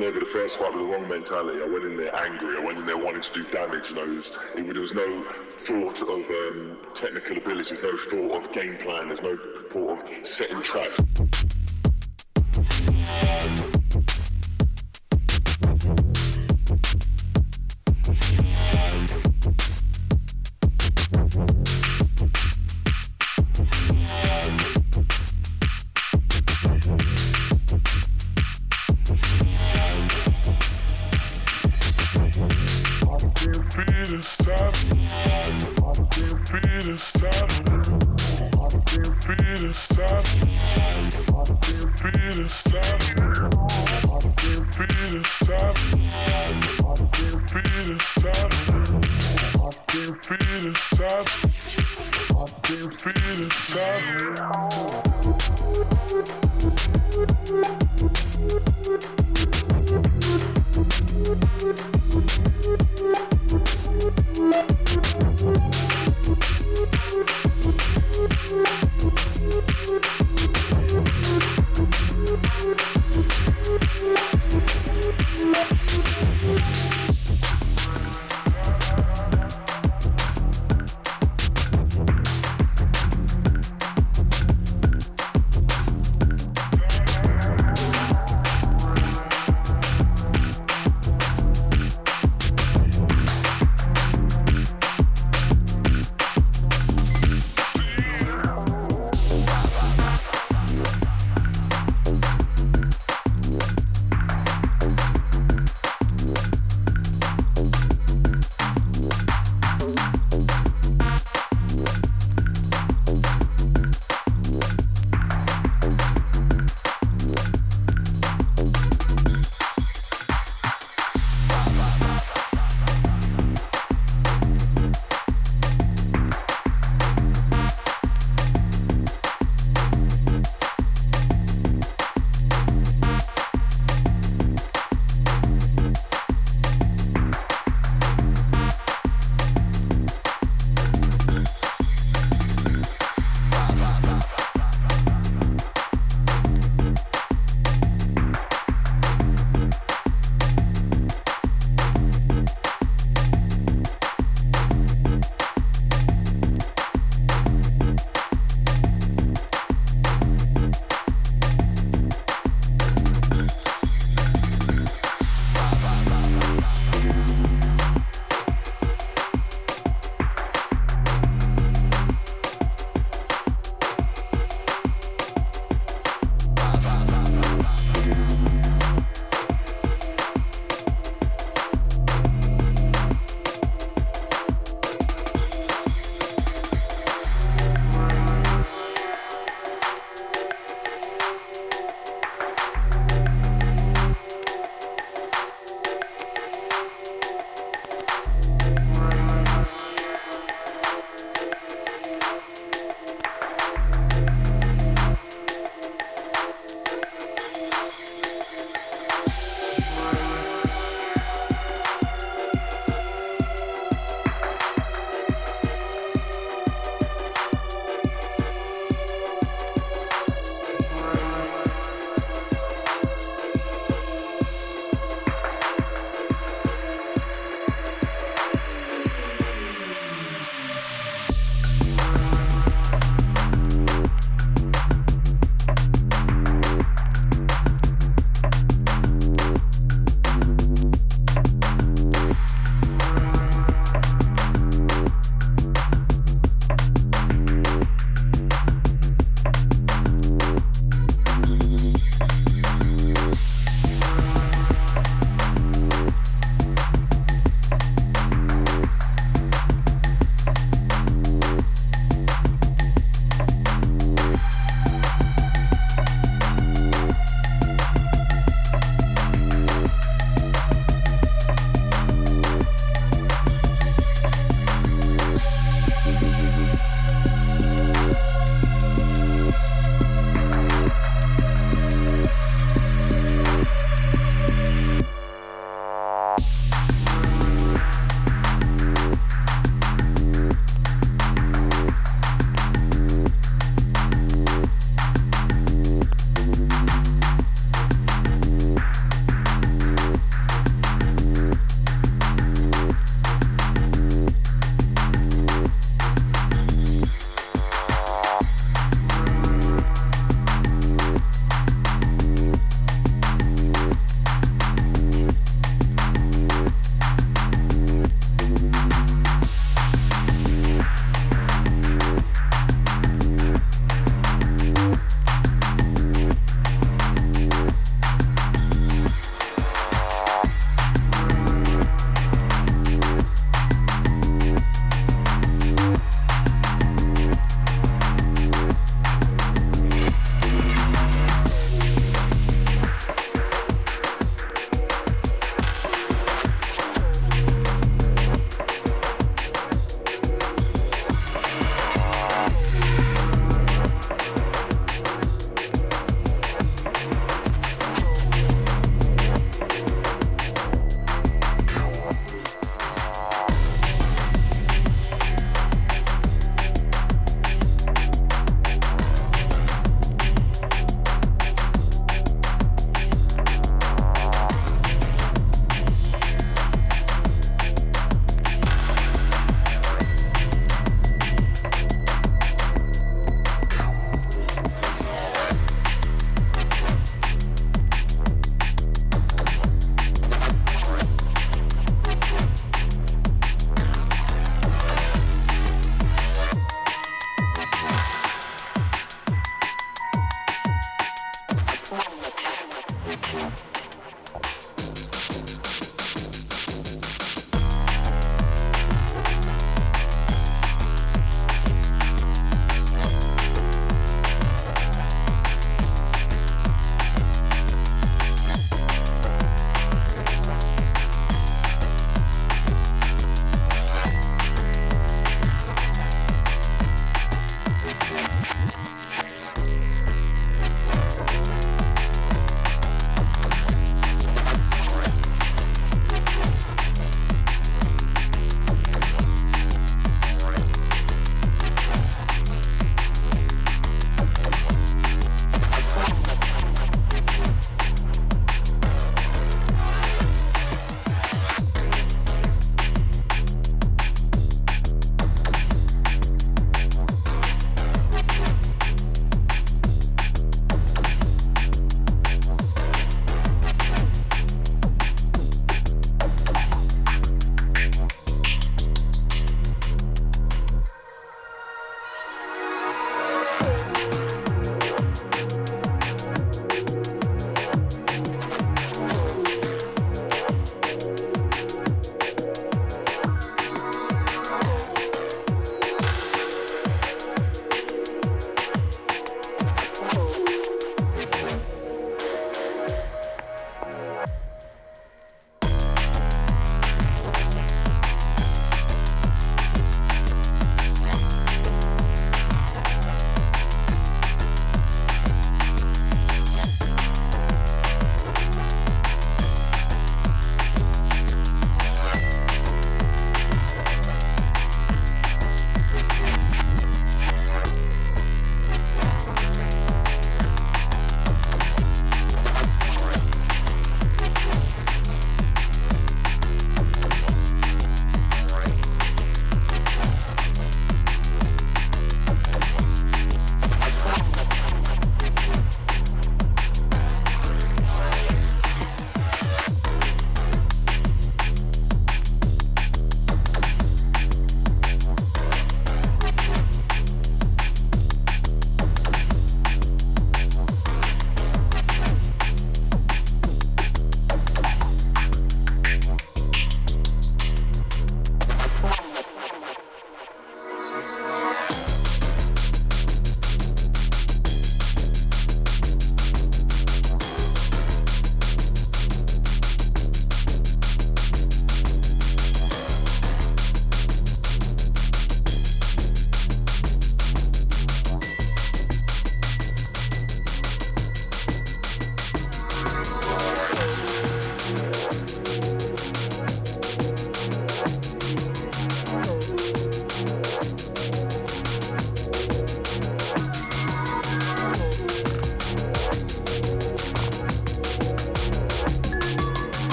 never the first fight with the wrong mentality. I went in there angry. I went in there wanting to do damage. You know, it there was no thought of um, technical ability. no thought of game plan. There's no thought of setting traps.